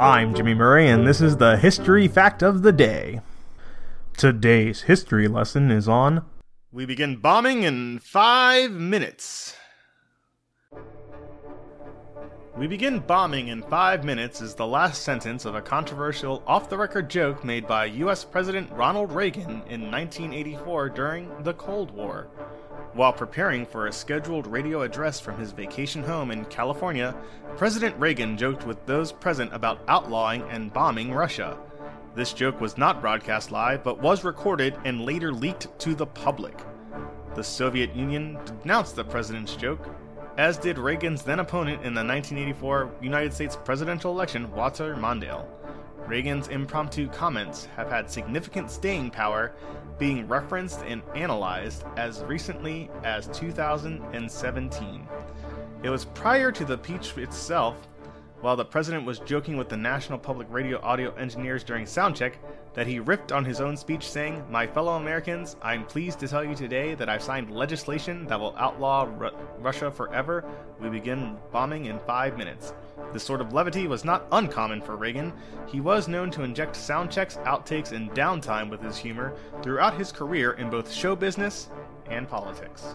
I'm Jimmy Murray, and this is the History Fact of the Day. Today's history lesson is on. We begin bombing in five minutes. We begin bombing in five minutes is the last sentence of a controversial off the record joke made by US President Ronald Reagan in 1984 during the Cold War. While preparing for a scheduled radio address from his vacation home in California, President Reagan joked with those present about outlawing and bombing Russia. This joke was not broadcast live, but was recorded and later leaked to the public. The Soviet Union denounced the president's joke, as did Reagan's then opponent in the 1984 United States presidential election, Walter Mondale. Reagan's impromptu comments have had significant staying power, being referenced and analyzed as recently as 2017. It was prior to the peach itself, while the president was joking with the National Public Radio audio engineers during soundcheck, that he ripped on his own speech saying, My fellow Americans, I'm pleased to tell you today that I've signed legislation that will outlaw Ru- Russia forever. We begin bombing in five minutes. This sort of levity was not uncommon for Reagan. He was known to inject sound checks, outtakes, and downtime with his humor throughout his career in both show business and politics.